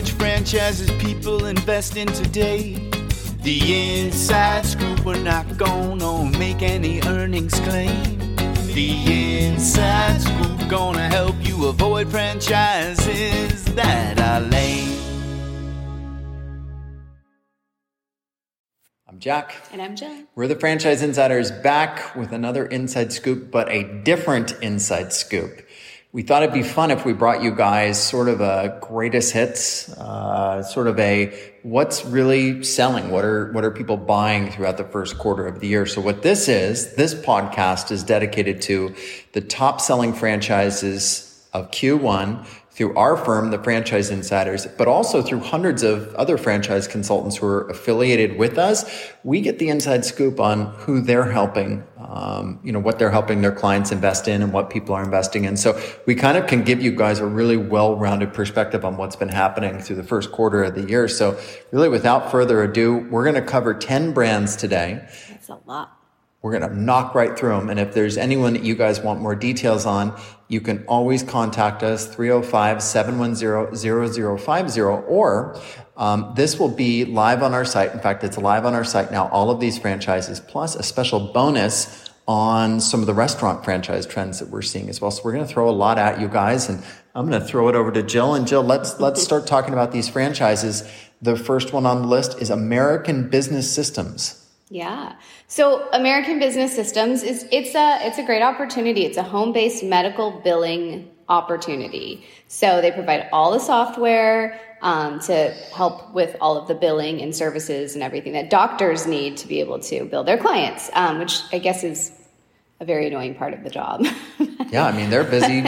which franchises people invest in today. The inside scoop, we're not gonna make any earnings claim. The inside scoop gonna help you avoid franchises that are lame. I'm Jack. And I'm Jill. We're the Franchise Insiders back with another inside scoop, but a different inside scoop. We thought it'd be fun if we brought you guys sort of a greatest hits, uh, sort of a what's really selling, what are what are people buying throughout the first quarter of the year. So what this is, this podcast is dedicated to the top selling franchises of Q1 through our firm, the Franchise Insiders, but also through hundreds of other franchise consultants who are affiliated with us. We get the inside scoop on who they're helping, um, you know, what they're helping their clients invest in and what people are investing in. So we kind of can give you guys a really well-rounded perspective on what's been happening through the first quarter of the year. So really, without further ado, we're going to cover 10 brands today. That's a lot. We're going to knock right through them. And if there's anyone that you guys want more details on, you can always contact us 305-710-0050 or um, this will be live on our site. In fact, it's live on our site now, all of these franchises, plus a special bonus on some of the restaurant franchise trends that we're seeing as well. So we're going to throw a lot at you guys and I'm going to throw it over to Jill. And Jill, let's, let's start talking about these franchises. The first one on the list is American Business Systems. Yeah. So American Business Systems is it's a it's a great opportunity. It's a home-based medical billing opportunity. So they provide all the software um, to help with all of the billing and services and everything that doctors need to be able to bill their clients, um, which I guess is a very annoying part of the job. yeah, I mean they're busy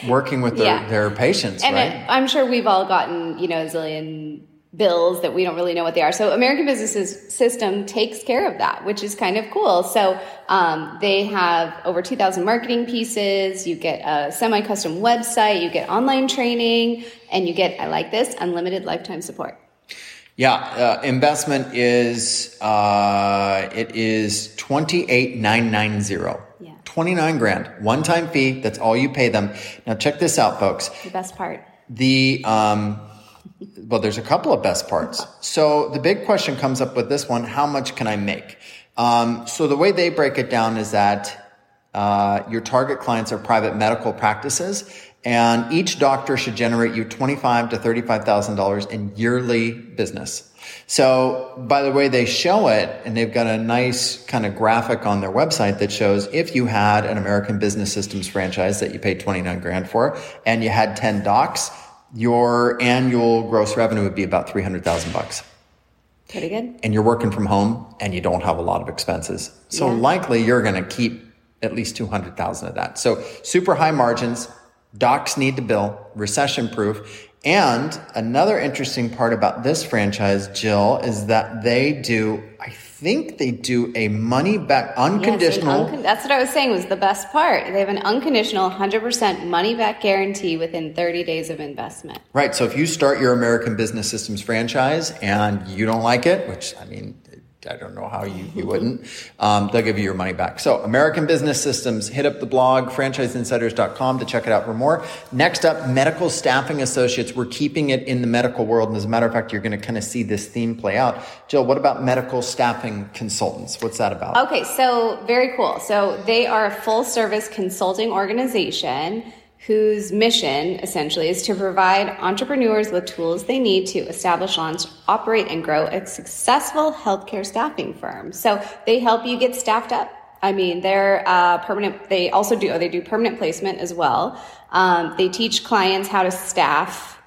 working with their, yeah. their patients, and right? I'm sure we've all gotten you know a zillion bills that we don't really know what they are. So American Business System takes care of that, which is kind of cool. So um, they have over 2,000 marketing pieces. You get a semi-custom website. You get online training, and you get I like this unlimited lifetime support. Yeah, uh, investment is uh, it is twenty eight nine nine zero. Yeah. 29 grand, one time fee. That's all you pay them. Now, check this out, folks. The best part. The, um, well, there's a couple of best parts. So the big question comes up with this one how much can I make? Um, so the way they break it down is that uh, your target clients are private medical practices, and each doctor should generate you twenty-five to thirty-five thousand dollars in yearly business. So, by the way they show it, and they've got a nice kind of graphic on their website that shows if you had an American Business Systems franchise that you paid twenty-nine grand for, and you had ten docs your annual gross revenue would be about 300,000 bucks. Pretty good. And you're working from home and you don't have a lot of expenses. So yeah. likely you're going to keep at least 200,000 of that. So super high margins, docs need to bill, recession proof. And another interesting part about this franchise, Jill, is that they do, I think they do a money back unconditional. Yes, that's what I was saying was the best part. They have an unconditional 100% money back guarantee within 30 days of investment. Right. So if you start your American Business Systems franchise and you don't like it, which I mean, I don't know how you, you wouldn't. Um, they'll give you your money back. So American Business Systems, hit up the blog, franchiseinsiders.com to check it out for more. Next up, medical staffing associates. We're keeping it in the medical world. And as a matter of fact, you're going to kind of see this theme play out. Jill, what about medical staffing consultants? What's that about? Okay. So very cool. So they are a full service consulting organization whose mission essentially is to provide entrepreneurs with tools they need to establish, launch, operate, and grow a successful healthcare staffing firm. So they help you get staffed up. I mean, they're uh, permanent. They also do they do permanent placement as well. Um, they teach clients how to staff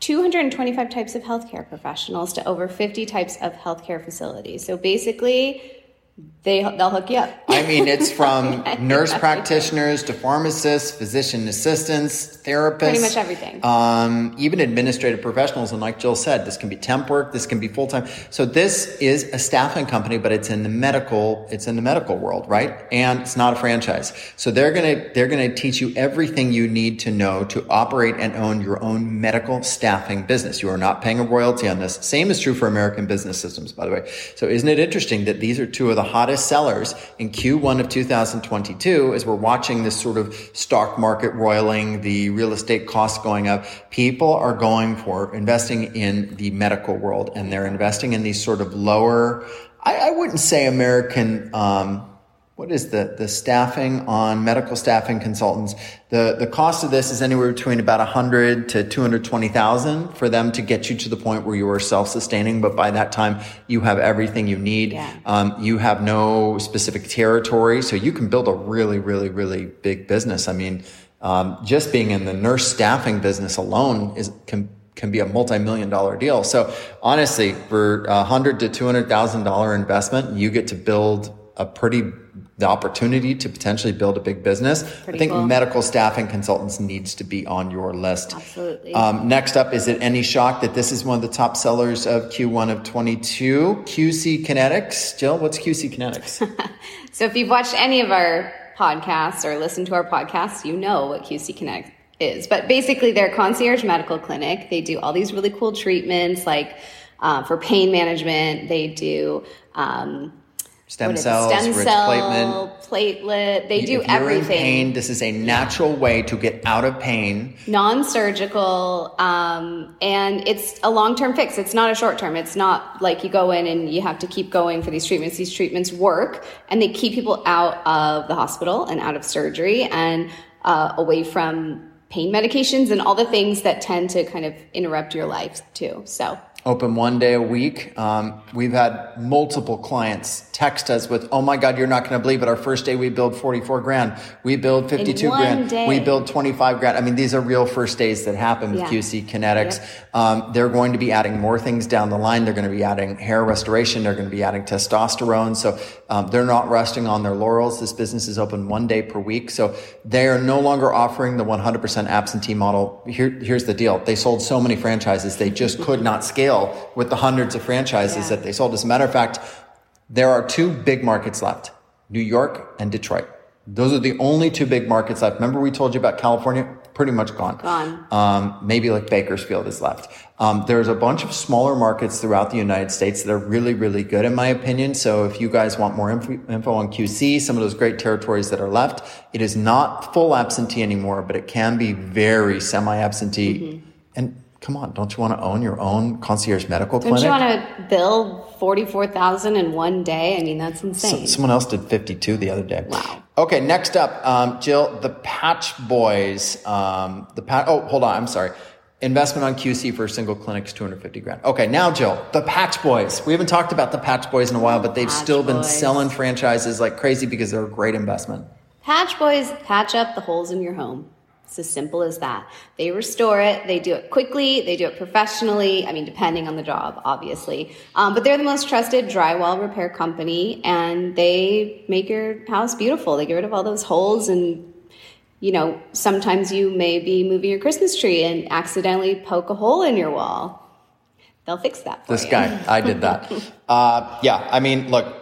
225 types of healthcare professionals to over 50 types of healthcare facilities. So basically, they they'll hook you up. I mean, it's from nurse practitioners to pharmacists, physician assistants, therapists, pretty much everything. Um, even administrative professionals, and like Jill said, this can be temp work, this can be full time. So this is a staffing company, but it's in the medical, it's in the medical world, right? And it's not a franchise. So they're gonna they're gonna teach you everything you need to know to operate and own your own medical staffing business. You are not paying a royalty on this. Same is true for American Business Systems, by the way. So isn't it interesting that these are two of the hottest sellers in Q1 of 2022 as we're watching this sort of stock market roiling, the real estate costs going up. People are going for investing in the medical world and they're investing in these sort of lower, I, I wouldn't say American, um, what is the, the staffing on medical staffing consultants? The, the cost of this is anywhere between about 100 to 220,000 for them to get you to the point where you are self-sustaining. But by that time, you have everything you need. Yeah. Um, you have no specific territory. So you can build a really, really, really big business. I mean, um, just being in the nurse staffing business alone is, can, can be a multi-million dollar deal. So honestly, for a hundred to two hundred thousand dollar investment, you get to build a pretty the opportunity to potentially build a big business. Pretty I think cool. medical staffing consultants needs to be on your list. Absolutely. Um, next up, is it any shock that this is one of the top sellers of Q1 of 22? QC Kinetix. Jill, what's QC Kinetix? So if you've watched any of our podcasts or listened to our podcasts, you know what QC Connect is. But basically, they're a concierge medical clinic. They do all these really cool treatments, like uh, for pain management. They do um, Stem what is it? cells, stem rich cell, platelet. platelet. They do if you're in everything. pain, this is a natural way to get out of pain. non-surgical um, and it's a long-term fix it's not a short-term it's not like you go in and you have to keep going for these treatments these treatments work and they keep people out of the hospital and out of surgery and uh, away from pain medications and all the things that tend to kind of interrupt your life too so Open one day a week. Um, we've had multiple clients text us with, "Oh my God, you're not going to believe it! Our first day we build 44 grand. We build 52 grand. day. We build 25 grand. I mean, these are real first days that happen with Yeah. QC Kinetix. Um, they're going to be adding more things down the line. They're going to be adding hair restoration. They're going to be adding testosterone. So um, they're not resting on their laurels. This business is open one day per week. So they are no longer offering the 100% absentee model. Here, here's the deal. They sold so many franchises. They just could not scale with the hundreds of franchises Yeah. that they sold. As a matter of fact, there are two big markets left. New York and Detroit. Those are the only two big markets left. Remember we told you about California? Pretty much gone. Gone. Um, maybe like Bakersfield is left. Um, there's a bunch of smaller markets throughout the United States that are really, really good in my opinion. So if you guys want more info, info on QC, some of those great territories that are left, it is not full absentee anymore, but it can be very semi-absentee. And come on, don't you want to own your own concierge medical clinic? don't you want to bill 44000 in one day i mean that's insane S- Someone else did 52 the other day. Wow. Okay, next up, um, Jill, the Patch Boys. Um, the pat. Oh, hold on. I'm sorry. Investment on QC for a single clinic is 250 grand. Okay, now Jill, the Patch Boys. We haven't talked about the Patch Boys in a while, but they've Patch still been Boys. selling franchises like crazy because they're a great investment. Patch Boys patch up the holes in your home. It's as simple as that. They restore it. They do it quickly. They do it professionally. I mean, depending on the job, obviously. Um, but they're the most trusted drywall repair company, and they make your house beautiful. They get rid of all those holes and you know, sometimes you may be moving your Christmas tree and accidentally poke a hole in your wall. They'll fix that for you. This you. guy, I did that. Uh, yeah, I mean, look,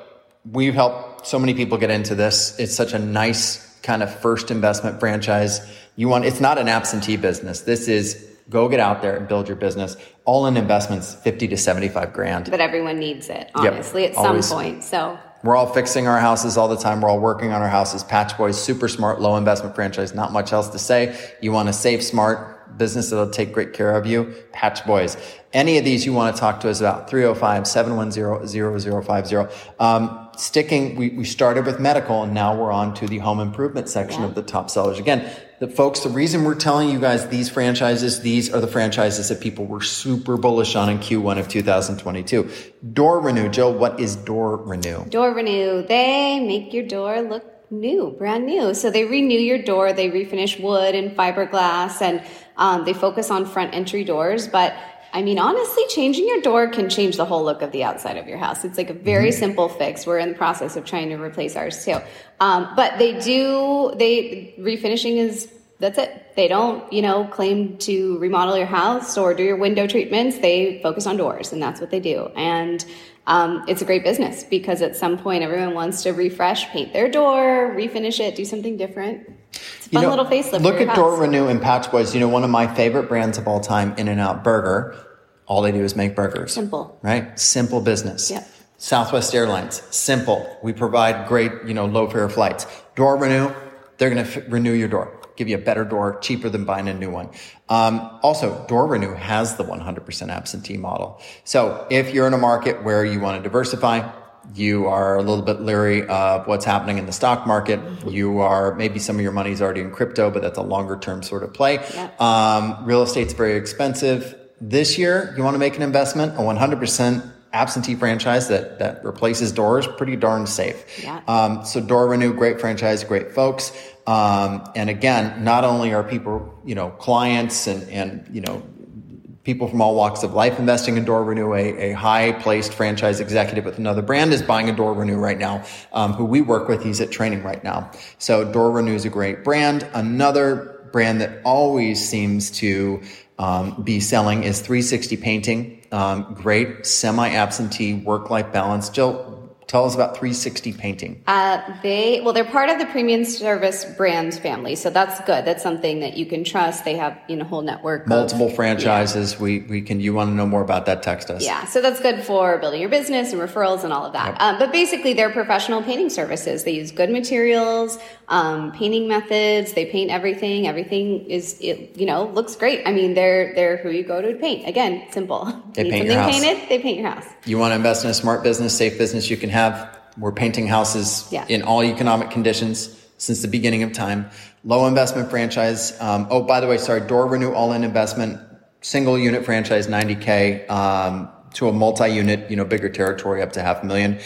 we've helped so many people get into this. It's such a nice kind of first investment franchise. You want, it's not an absentee business. This is go get out there and build your business. All in investments, 50 to 75 grand. But everyone needs it, Yep, honestly, at some always. point. So We're all fixing our houses all the time. We're all working on our houses. Patch Boys, super smart, low investment franchise. Not much else to say. You want a safe, smart business that'll take great care of you. Patch Boys. Any of these you want to talk to us about, 305-710-0050. Um, sticking, we, we started with medical and now we're on to the home improvement section Yeah. of the top sellers. Again, the folks, the reason we're telling you guys these franchises, these are the franchises that people were super bullish on in Q1 of 2022. Door Renew. Joe, what is Door Renew? Door Renew, they make your door look new, brand new. So they renew your door, they refinish wood and fiberglass, and um, they focus on front entry doors. But I mean, honestly, changing your door can change the whole look of the outside of your house. It's like a very simple fix. We're in the process of trying to replace ours too. Um, but they do, they, refinishing is, that's it. They don't, you know, claim to remodel your house or do your window treatments. They focus on doors and that's what they do. And, um, it's a great business because at some point everyone wants to refresh, paint their door, refinish it, do something different. It's a fun You know, little facelift. Look at Door. Renew and Patch Boys. You know, one of my favorite brands of all time, In-N-Out Burger. All they do is make burgers. Simple. Right? Simple business. Yep. Southwest Airlines, simple. We provide great, you know, low fare flights. Door renew, they're going to f- renew your door, give you a better door, cheaper than buying a new one. Um, also, Door Renew has the 100% absentee model. So if you're in a market where you want to diversify, you are a little bit leery of what's happening in the stock market. You are maybe some of your money is already in crypto, but that's a longer term sort of play. Yeah. Um, real estate's very expensive. This year, you want to make an investment, a 100% absentee franchise that, that replaces doors, pretty darn safe. Yeah. Um, so Door Renew, great franchise, great folks. Um, and again, not only are people, you know, clients and, and, you know, people from all walks of life investing in Door Renew, a, a high placed franchise executive with another brand is buying a Door Renew right now, um, who we work with. He's at training right now. So Door Renew is a great brand. Another brand that always seems to um, be selling is 360 Painting. Um, great semi absentee work life balance. Jill, tell us about 360 Painting. Uh, they well, they're part of the premium service brands family, so that's good. That's something that you can trust. They have you know whole network, of- Multiple franchises. We, we can, you want to know more about that, text us. Yeah, so that's good for building your business and referrals and all of that. Um, but basically, they're professional painting services. They use good materials, um, painting methods. They paint everything. Everything is, it, you know, looks great. I mean, they're they're who you go to paint. Again, simple. They Need paint your house. painted. They paint your house. You want to invest in a smart business, safe business you can have. We're painting houses Yeah. in all economic conditions since the beginning of time. Low investment franchise. Um, oh, by the way, sorry, Door Renew all in investment, single unit franchise, 90K, um, to a multi unit, you know, bigger territory up to half a million.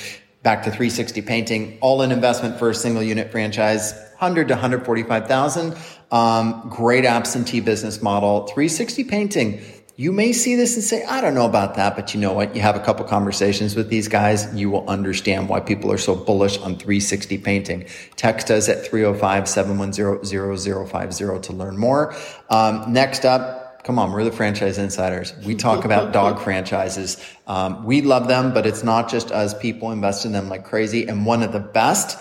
Back to 360 painting, all in investment for a single unit franchise, 100 to 145,000. Um, great absentee business model. 360 painting. You may see this and say, I don't know about that, but you know what? You have a couple conversations with these guys, you will understand why people are so bullish on 360 painting. Text us at 305 710 0050 to learn more. Um, next up, come on, we're the franchise insiders. We talk about dog franchises. Um, we love them, but it's not just us. People invest in them like crazy. And one of the best,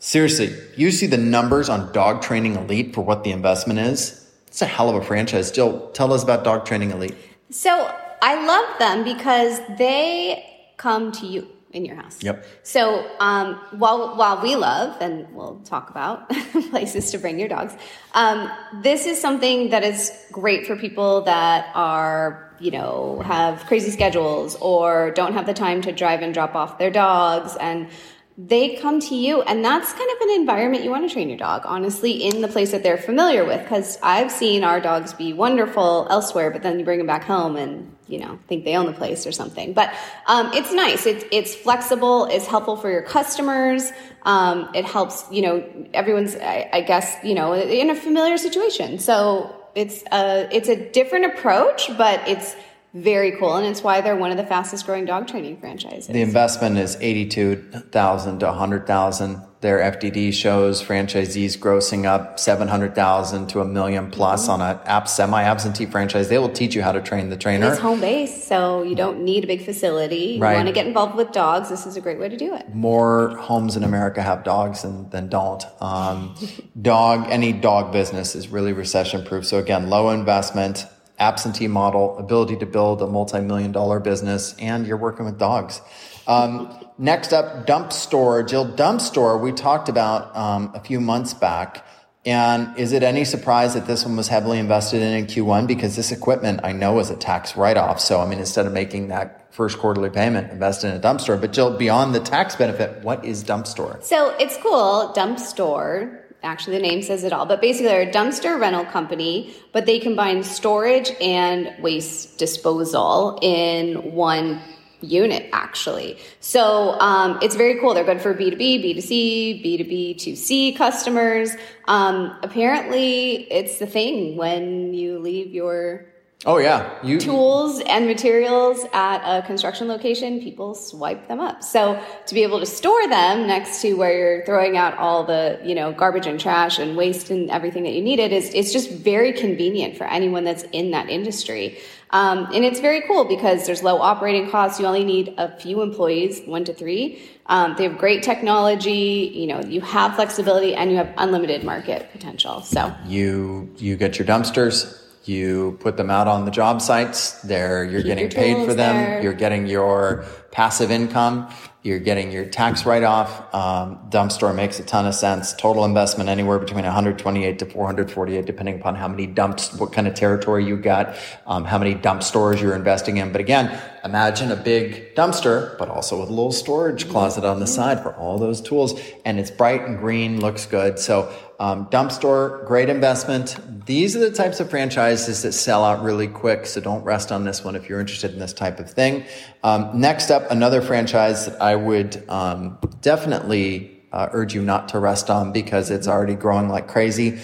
seriously, you see the numbers on Dog Training Elite for what the investment is? It's a hell of a franchise. Jill, tell us about Dog Training Elite. So I love them because they come to you in your house. Yep. So um, while while we love, and we'll talk about places to bring your dogs, um, this is something that is great for people that are you know have crazy schedules or don't have the time to drive and drop off their dogs and they come to you and that's kind of an environment you want to train your dog honestly in the place that they're familiar with because i've seen our dogs be wonderful elsewhere but then you bring them back home and you know think they own the place or something. But um, it's nice. It's, it's flexible. It's helpful for your customers. Um, it helps you know everyone's I, I guess you know in a familiar situation. So it's a it's a different approach but it's very cool and it's why they're one of the fastest growing dog training franchises The investment is 82,000 to 100,000. Their FDD shows franchisees grossing up 700,000 to a million plus on a app semi-absentee franchise. They will teach you how to train the trainer. It's home base, so you don't need a big facility. You Right. want to get involved with dogs, this is a great way to do it. more homes in America have dogs than, than don't. Um, dog, any dog business is really recession proof. So again, low investment, absentee model, ability to build a multi-million dollar business, and you're working with dogs. Um, next up, DumpStor. Jill, DumpStor, we talked about um, a few months back. And is it any surprise that this one was heavily invested in in Q1? Because this equipment I know is a tax write-off. So, I mean, instead of making that first quarterly payment, invest in a DumpStor. But Jill, beyond the tax benefit, what is DumpStor? So it's cool, DumpStor. Actually, the name says it all, but basically, they're a dumpster rental company, but they combine storage and waste disposal in one unit, actually. So um, it's very cool. They're good for B2B, B2C, B2B, 2C customers. Um, apparently, it's the thing when you leave your Oh yeah, you tools and materials at a construction location, people swipe them up. So to be able to store them next to where you're throwing out all the, you know, garbage and trash and waste and everything that you needed is, it's just very convenient for anyone that's in that industry. Um, and it's very cool because there's low operating costs. You only need a few employees, one to three. Um, they have great technology. You know, you have flexibility and you have unlimited market potential. So you you get your dumpsters, You put them out on the job sites. There, you're Keep getting your paid for them. there. You're getting your passive income. You're getting your tax write-off. Um, DumpStor makes a ton of sense. Total investment anywhere between 128 to 448, depending upon how many dumps, what kind of territory you got, um, how many DumpStors you're investing in. But again, imagine a big dumpster, but also with a little storage closet on the side for all those tools. And it's bright and green, looks good. So um, DumpStor, great investment. These are the types of franchises that sell out really quick. So don't rest on this one if you're interested in this type of thing. Um, next up, another franchise that I would um, definitely uh, urge you not to rest on because it's already growing like crazy.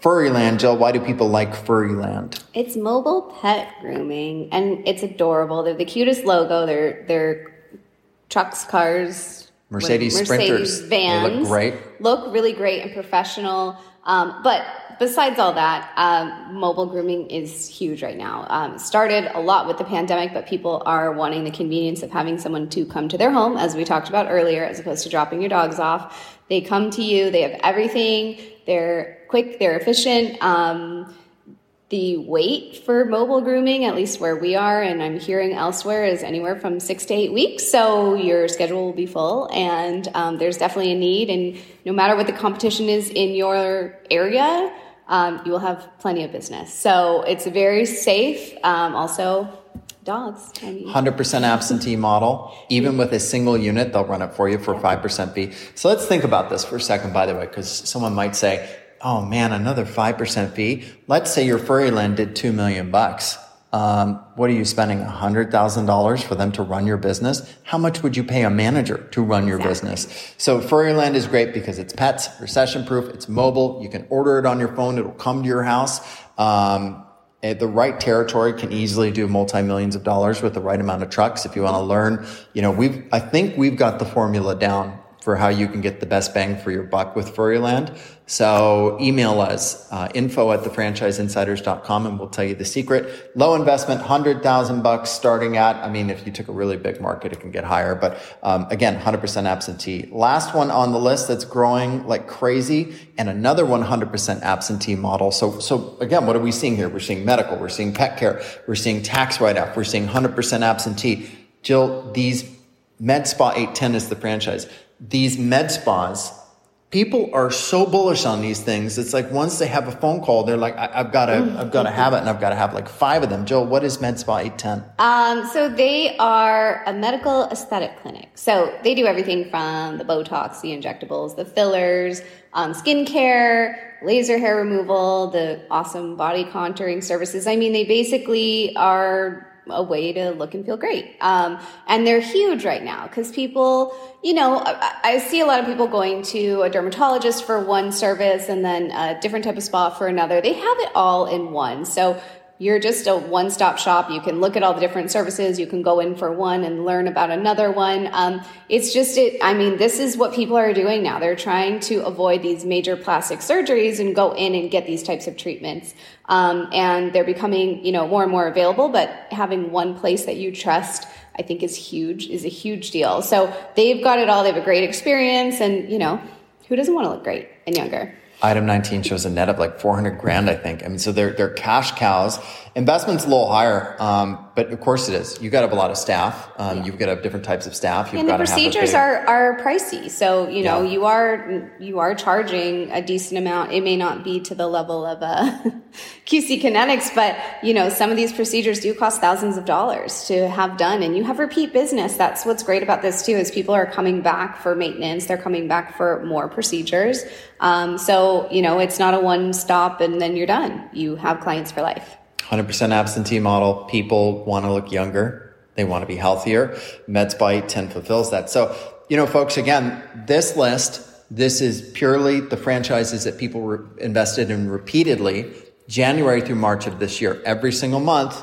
Furryland, Jill. Why do people like Furryland? It's mobile pet grooming, and it's adorable. They're the cutest logo. They're they're trucks, cars, Mercedes Mercedes Sprinters. They look great. Look really great and professional. Um, but besides all that, um, mobile grooming is huge right now. Um, started a lot with the pandemic, but people are wanting the convenience of having someone to come to their home, as we talked about earlier, as opposed to dropping your dogs off. They come to you. They have everything. They're quick. They're efficient. Um, the wait for mobile grooming, at least where we are, and I'm hearing elsewhere, is anywhere from six to eight weeks. So your schedule will be full, and um, there's definitely a need. And no matter what the competition is in your area, um, you will have plenty of business. So it's very safe. Um, also, dogs. I mean, 100% absentee model. Even with a single unit, they'll run it for you for 5% fee. So let's think about this for a second, by the way, because someone might say, oh man, another 5% fee. Let's say your Furryland did 2 million bucks. Um, what are you spending? $100,000 for them to run your business? How much would you pay a manager to run your Exactly. business? So Furryland is great because it's pets, recession proof, it's mobile. You can order it on your phone. It'll come to your house. Um, eh, the right territory can easily do multi-millions of dollars with the right amount of trucks. If you want to learn, you know, we've, I think we've got the formula down for how you can get the best bang for your buck with Furryland. So email us, uh, info at thefranchiseinsiders.com and we'll tell you the secret. Low investment, 100,000 bucks starting at, I mean, if you took a really big market, it can get higher, but, um, again, 100% absentee. Last one on the list that's growing like crazy and another 100% absentee model. So, so again, what are we seeing here? We're seeing medical, we're seeing pet care, we're seeing tax write-off, we're seeing 100% absentee. Jill, these Med Spa 810 is the franchise. These med spas, people are so bullish on these things. It's like once they have a phone call, they're like, I, have got to, I've got to have it, and I've got to have like five of them. Jill, what is Med Spa 810? Um, so they are a medical aesthetic clinic. So they do everything from the Botox, the injectables, the fillers, um, skincare, laser hair removal, the awesome body contouring services. I mean, they basically are a way to look and feel great. Um, and they're huge right now because people, you know, I, I see a lot of people going to a dermatologist for one service and then a different type of spa for another. They have it all in one. So you're just a one stop shop. You can look at all the different services. You can go in for one and learn about another one. Um, it's just, it, I mean, this is what people are doing now. They're trying to avoid these major plastic surgeries and go in and get these types of treatments. Um, and they're becoming, you know, more and more available, but having one place that you trust, I think is huge, is a huge deal. So they've got it all. They have a great experience and, you know, who doesn't want to look great and younger? Item 19 shows a net of like 400 grand, I think. I mean, so they're, they're cash cows. Investment's a little higher, um, but of course it is. You've got to have a lot of staff. Um, You've got to have different types of staff. You've and got the procedures are, are pricey. So you know Yeah. you are you are charging a decent amount. It may not be to the level of uh, qc kinetix but you know some of these procedures do cost thousands of dollars to have done. And you have repeat business. That's what's great about this too is people are coming back for maintenance. They're coming back for more procedures. Um, so you know it's not a one stop and then you're done. You have clients for life 100% absentee model. People want to look younger. They want to be healthier. Med Spa 10 fulfills that. So, you know, folks, again, this list, this is purely the franchises that people re- invested in repeatedly January through March of this year. Every single month,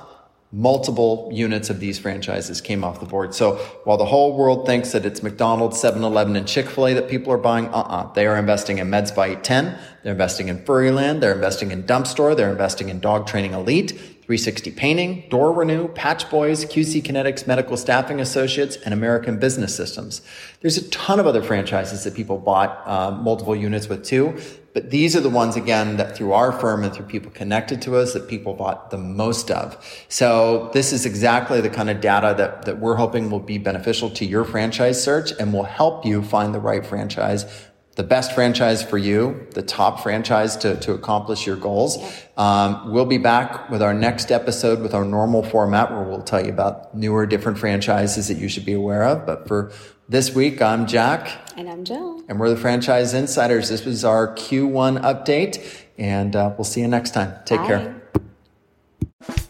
multiple units of these franchises came off the board. So while the whole world thinks that it's McDonald's, 7-Eleven, and Chick-fil-A that people are buying, uh-uh. They are investing in Med Spa 10. They're investing in Furryland. They're investing in DumpStor. They're investing in Dog Training Elite, 360 Painting, Door Renew, Patch Boys, QC Kinetix Medical Staffing Associates, and American Business Systems. There's a ton of other franchises that people bought uh, multiple units with too. But these are the ones, again, that through our firm and through people connected to us that people bought the most of. So this is exactly the kind of data that, that we're hoping will be beneficial to your franchise search and will help you find the right franchise the best franchise for you, the top franchise to, to accomplish your goals. Um, we'll be back with our next episode with our normal format where we'll tell you about newer, different franchises that you should be aware of. But for this week, I'm Jack. And I'm Jill. And we're the Franchise Insiders. This was our Q1 update, and uh, we'll see you next time. Take Bye. care.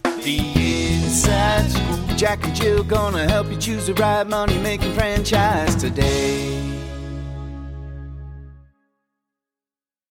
The Inside Scoop. Jack and Jill gonna help you choose the right money making franchise today.